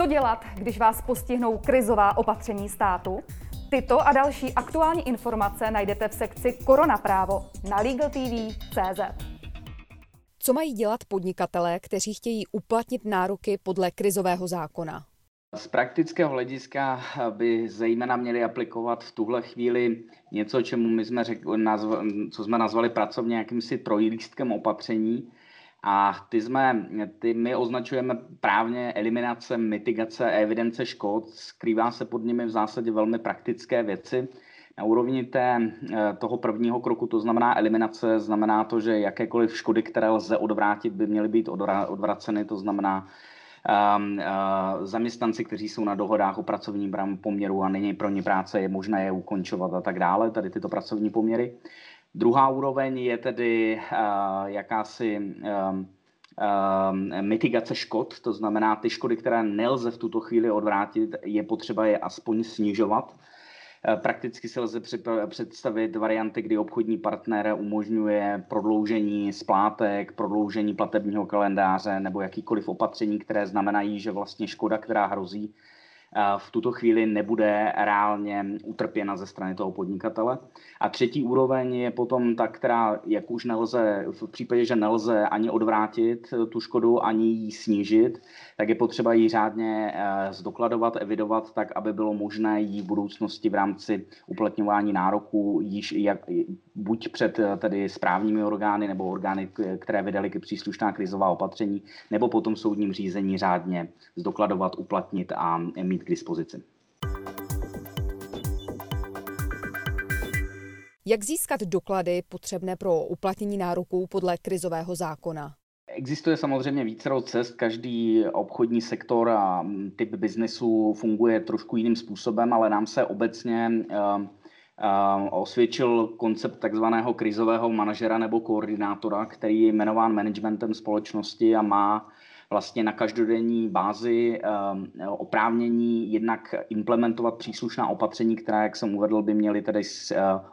Co dělat, když vás postihnou krizová opatření státu? Tyto a další aktuální informace najdete v sekci Korona právo na LegalTV.cz. Co mají dělat podnikatelé, kteří chtějí uplatnit nároky podle krizového zákona? Z praktického hlediska by zejména měli aplikovat v tuhle chvíli něco, čemu my jsme řekli, co jsme nazvali pracovně jakýmsi trojlístkem opatření, a ty, jsme, ty my označujeme právně eliminace, mitigace, evidence škod. Skrývá se pod nimi v zásadě velmi praktické věci. Na úrovni té, toho prvního kroku, to znamená eliminace, znamená to, že jakékoliv škody, které lze odvrátit, by měly být odvraceny, to znamená um, uh, zaměstnanci, kteří jsou na dohodách o pracovním poměru a není pro ně práce, je možné je ukončovat a tak dále, tady tyto pracovní poměry. Druhá úroveň je tedy uh, jakási um, um, mitigace škod, to znamená ty škody, které nelze v tuto chvíli odvrátit, je potřeba je aspoň snižovat. Eh, prakticky se lze představit varianty, kdy obchodní partner umožňuje prodloužení splátek, prodloužení platebního kalendáře nebo jakýkoliv opatření, které znamenají, že vlastně škoda, která hrozí, v tuto chvíli nebude reálně utrpěna ze strany toho podnikatele. A třetí úroveň je potom ta, která, jak už nelze, v případě, že nelze ani odvrátit tu škodu, ani ji snížit, tak je potřeba ji řádně eh, zdokladovat, evidovat, tak, aby bylo možné ji v budoucnosti v rámci uplatňování nároků již jak, buď před eh, tedy správními orgány nebo orgány, které vydali příslušná krizová opatření, nebo potom soudním řízení řádně zdokladovat, uplatnit a mít k dispozici. Jak získat doklady potřebné pro uplatnění nároků podle krizového zákona? Existuje samozřejmě více cest, každý obchodní sektor a typ biznesu funguje trošku jiným způsobem, ale nám se obecně uh, osvědčil koncept takzvaného krizového manažera nebo koordinátora, který je jmenován managementem společnosti a má vlastně na každodenní bázi oprávnění jednak implementovat příslušná opatření, která, jak jsem uvedl, by měly tedy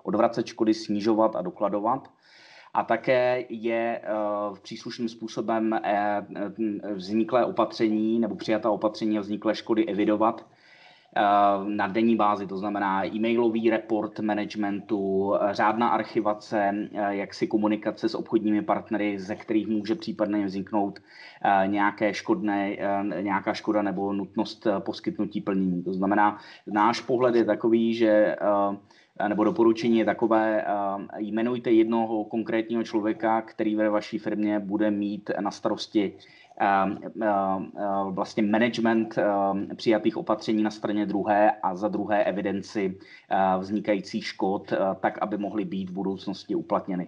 odvracet škody, snižovat a dokladovat. A také je příslušným způsobem vzniklé opatření nebo přijatá opatření a vzniklé škody evidovat Eh, na denní bázi, to znamená e-mailový report managementu, řádná archivace, eh, jaksi komunikace s obchodními partnery, ze kterých může případně vzniknout eh, nějaké škodné, nějaká škoda nebo nutnost poskytnutí plnění. To znamená, náš pohled je takový, že nebo doporučení je takové, jmenujte jednoho konkrétního člověka, který ve vaší firmě bude mít na starosti vlastně management přijatých opatření na straně druhé a za druhé evidenci vznikajících škod, tak aby mohly být v budoucnosti uplatněny.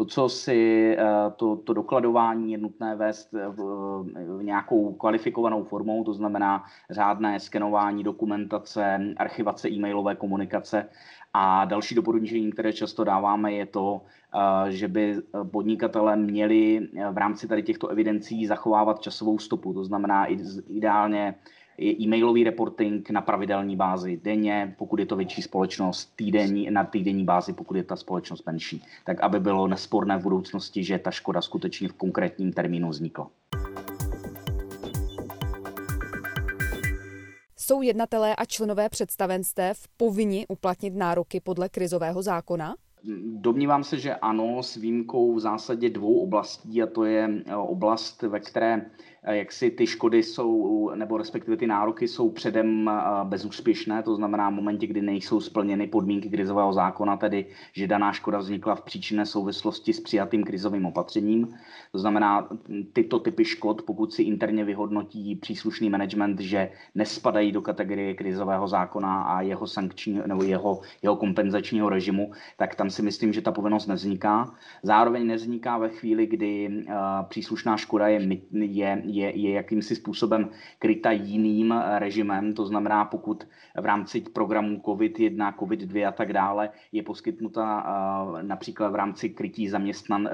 To, co si, to, to dokladování je nutné vést v nějakou kvalifikovanou formou, to znamená řádné skenování dokumentace, archivace e-mailové komunikace a další doporučení, které často dáváme, je to, eh, že by podnikatelé měli eh, v rámci tady těchto evidencí zachovávat časovou stopu. To znamená ideálně e-mailový reporting na pravidelní bázi denně, pokud je to větší společnost, týdenní, na týdenní bázi, pokud je ta společnost menší. Tak, aby bylo nesporné v budoucnosti, že ta škoda skutečně v konkrétním termínu vznikla. Jsou jednatelé a členové představenstev povinni uplatnit nároky podle krizového zákona? Domnívám se, že ano, s výjimkou v zásadě dvou oblastí, a to je eh, oblast, ve které Eh, jak si ty škody jsou, nebo respektive ty nároky jsou předem eh, bezúspěšné, to znamená v momentě, kdy nejsou splněny podmínky krizového zákona, tedy že daná škoda vznikla v příčinné souvislosti s přijatým krizovým opatřením. To znamená, tyto typy škod, pokud si interně vyhodnotí příslušný management, že nespadají do kategorie krizového zákona a jeho sankční nebo jeho, jeho kompenzačního režimu, tak tam si myslím, že ta povinnost nevzniká. Zároveň nevzniká ve chvíli, kdy uh, příslušná škoda je, je je, je jakýmsi způsobem kryta jiným režimem, to znamená, pokud v rámci programů COVID-1, COVID-2 a tak dále je poskytnuta uh, například v rámci krytí zaměstnan,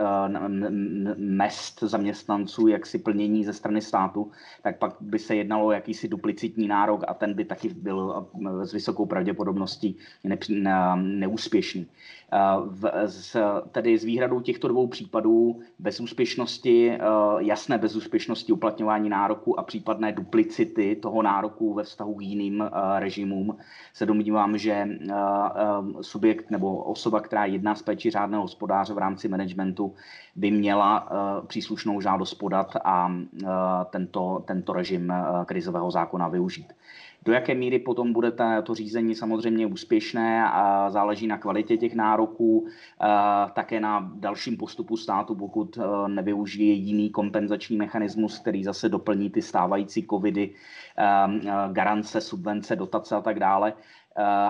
mest zaměstnanců, jaksi plnění ze strany státu, tak pak by se jednalo o jakýsi duplicitní nárok a ten by taky byl s vysokou pravděpodobností ne, ne, neúspěšný. V, z, tedy s výhradou těchto dvou případů bezúspěšnosti, jasné bezúspěšnosti uplatňování nároku a případné duplicity toho nároku ve vztahu k jiným režimům, se domnívám, že subjekt nebo osoba, která jedná z péči řádného hospodáře v rámci managementu, by měla příslušnou žádost podat a tento, tento režim krizového zákona využít. Do jaké míry potom bude to řízení samozřejmě úspěšné a záleží na kvalitě těch nároků, také na dalším postupu státu, pokud e, nevyužije jiný kompenzační mechanismus, který zase doplní ty stávající covidy, e, e, garance, subvence, dotace a tak dále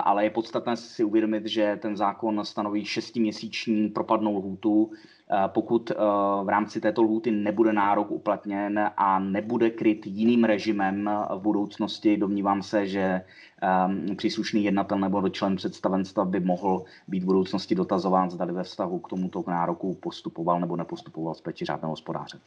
ale je podstatné si uvědomit, že ten zákon stanoví šestiměsíční propadnou lhůtu, Eh, pokud eh, v rámci této lhůty nebude nárok uplatněn a nebude kryt jiným režimem v budoucnosti, domnívám se, že eh, příslušný jednatel nebo člen představenstva by mohl být v budoucnosti dotazován, zda ve vztahu k tomuto nároku postupoval nebo nepostupoval z řádného hospodáře.